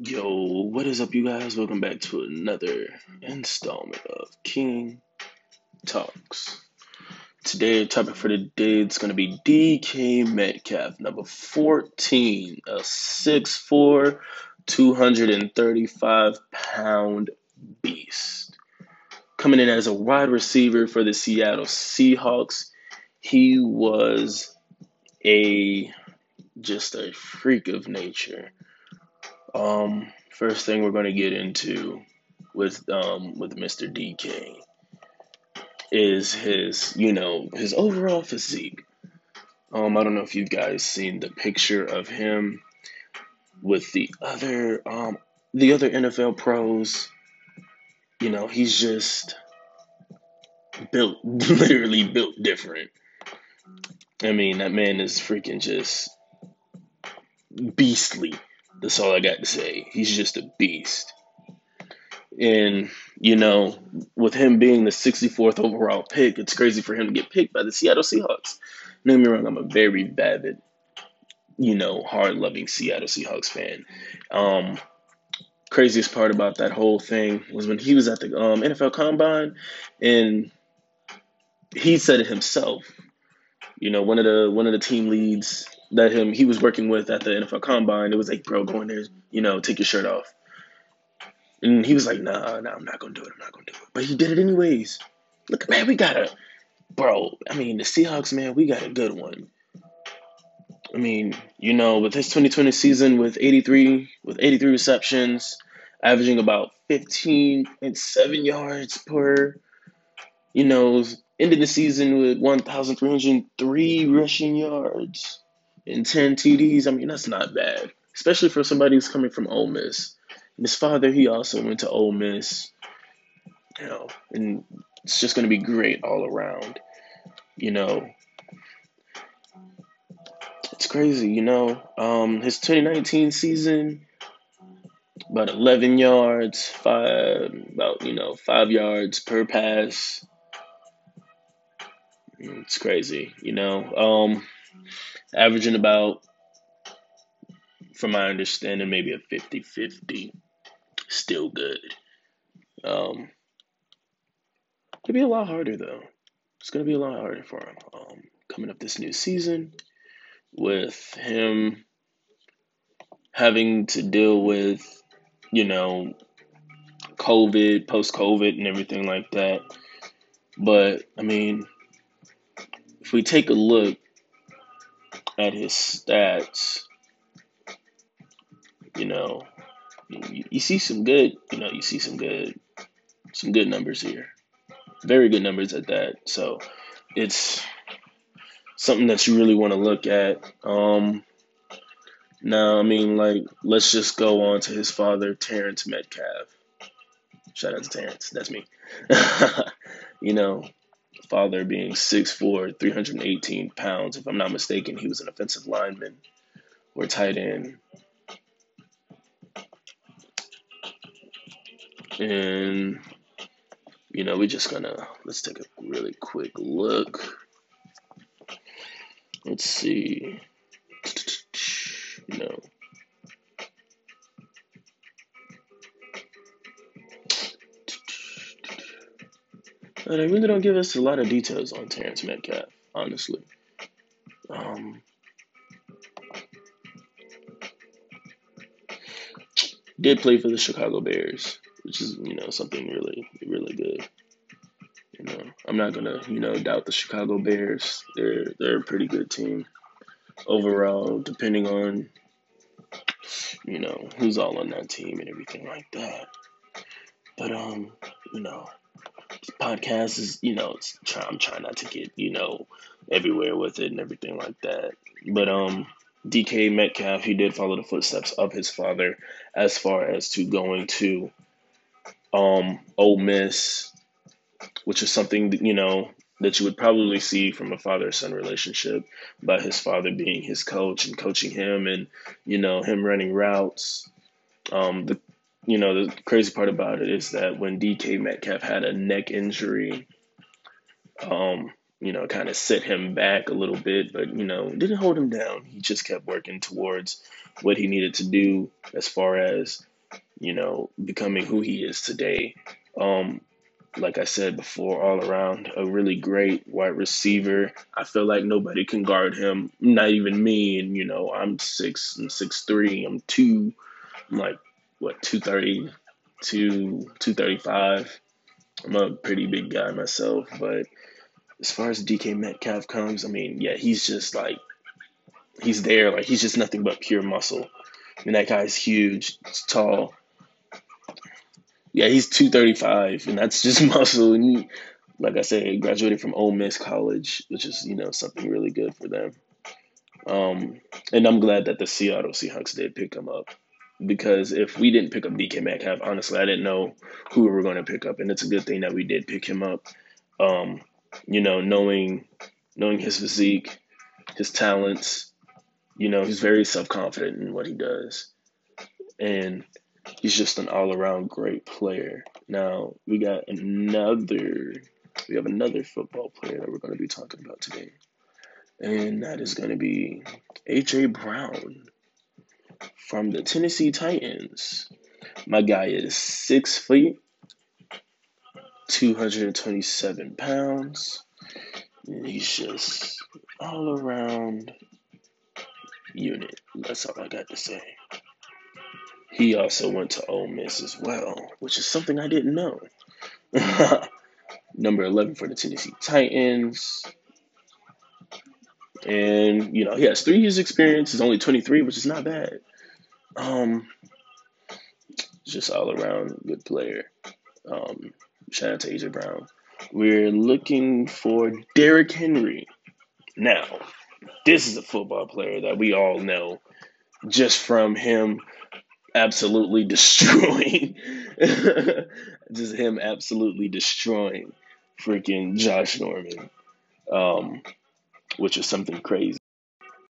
Yo, what is up, you guys? Welcome back to another installment of King Talks. Today, topic for the day is going to be DK Metcalf, number 14, a 6'4, 235 pound beast. Coming in as a wide receiver for the Seattle Seahawks, he was a just a freak of nature. Um, first thing we're going to get into with um with Mr. DK is his, you know, his overall physique. Um, I don't know if you guys seen the picture of him with the other um the other NFL pros. You know, he's just built literally built different. I mean, that man is freaking just beastly. That's all I got to say. He's just a beast. And, you know, with him being the 64th overall pick, it's crazy for him to get picked by the Seattle Seahawks. Don't get me wrong, I'm a very avid, you know, hard loving Seattle Seahawks fan. Um, craziest part about that whole thing was when he was at the um, NFL Combine and he said it himself. You know, one of the one of the team leads that him he was working with at the NFL Combine, it was like, bro, go in there, you know, take your shirt off. And he was like, nah, nah, I'm not gonna do it. I'm not gonna do it. But he did it anyways. Look, man, we got a bro. I mean, the Seahawks, man, we got a good one. I mean, you know, with his 2020 season with 83 with 83 receptions, averaging about 15 and 7 yards per, you know, ended the season with 1,303 rushing yards and 10 TDs. I mean, that's not bad, especially for somebody who's coming from Ole Miss. And his father, he also went to Ole Miss, you know, and it's just going to be great all around, you know. It's crazy, you know. Um, his 2019 season, about 11 yards, five, about, you know, five yards per pass. It's crazy, you know. Um, averaging about, from my understanding, maybe a 50 50. Still good. Um, it'll be a lot harder, though. It's going to be a lot harder for him um, coming up this new season with him having to deal with, you know, COVID, post COVID, and everything like that. But, I mean, if we take a look at his stats, you know, you, you see some good, you know, you see some good, some good numbers here. Very good numbers at that. So it's something that you really want to look at. Um, now, I mean, like, let's just go on to his father, Terrence Metcalf. Shout out to Terrence. That's me. you know, father being 6'4, 318 pounds. If I'm not mistaken, he was an offensive lineman or tight end. And, you know, we're just gonna, let's take a really quick look. Let's see. Know. And they really don't give us a lot of details on Terrence Metcalf, honestly. Um, did play for the Chicago Bears, which is you know something really really good. You know, I'm not gonna you know doubt the Chicago Bears. They're they're a pretty good team overall, depending on you know who's all on that team and everything like that. But um, you know, podcast is, you know, try, I'm trying not to get, you know, everywhere with it and everything like that. But um, DK Metcalf, he did follow the footsteps of his father as far as to going to um Ole Miss, which is something that, you know that you would probably see from a father son relationship by his father being his coach and coaching him and you know him running routes. Um, the you know, the crazy part about it is that when DK Metcalf had a neck injury, um, you know, kind of set him back a little bit, but, you know, didn't hold him down. He just kept working towards what he needed to do as far as you know becoming who he is today. Um, like I said before, all around a really great wide receiver. I feel like nobody can guard him, not even me. And you know, I'm six, I'm six three, I'm two, I'm like what two thirty, two two thirty five. I'm a pretty big guy myself, but as far as DK Metcalf comes, I mean, yeah, he's just like he's there, like he's just nothing but pure muscle. I mean, that guy's huge, tall, yeah, he's 235, and that's just muscle. And he, like I said, graduated from Ole Miss College, which is you know something really good for them. Um, and I'm glad that the Seattle Seahawks did pick him up because if we didn't pick up DK Metcalf, honestly, I didn't know who we were going to pick up, and it's a good thing that we did pick him up. Um, you know, knowing knowing his physique, his talents, you know, he's very self confident in what he does, and he's just an all around great player. Now we got another we have another football player that we're going to be talking about today. And that is going to be AJ Brown from the Tennessee Titans. My guy is six feet, 227 pounds. He's just all around unit. That's all I got to say. He also went to Ole Miss as well, which is something I didn't know. Number 11 for the Tennessee Titans. And, you know, he has three years experience. He's only 23, which is not bad. Um, just all around good player. Um, shout out to AJ Brown. We're looking for Derrick Henry. Now, this is a football player that we all know just from him absolutely destroying, just him absolutely destroying freaking Josh Norman, um, which is something crazy.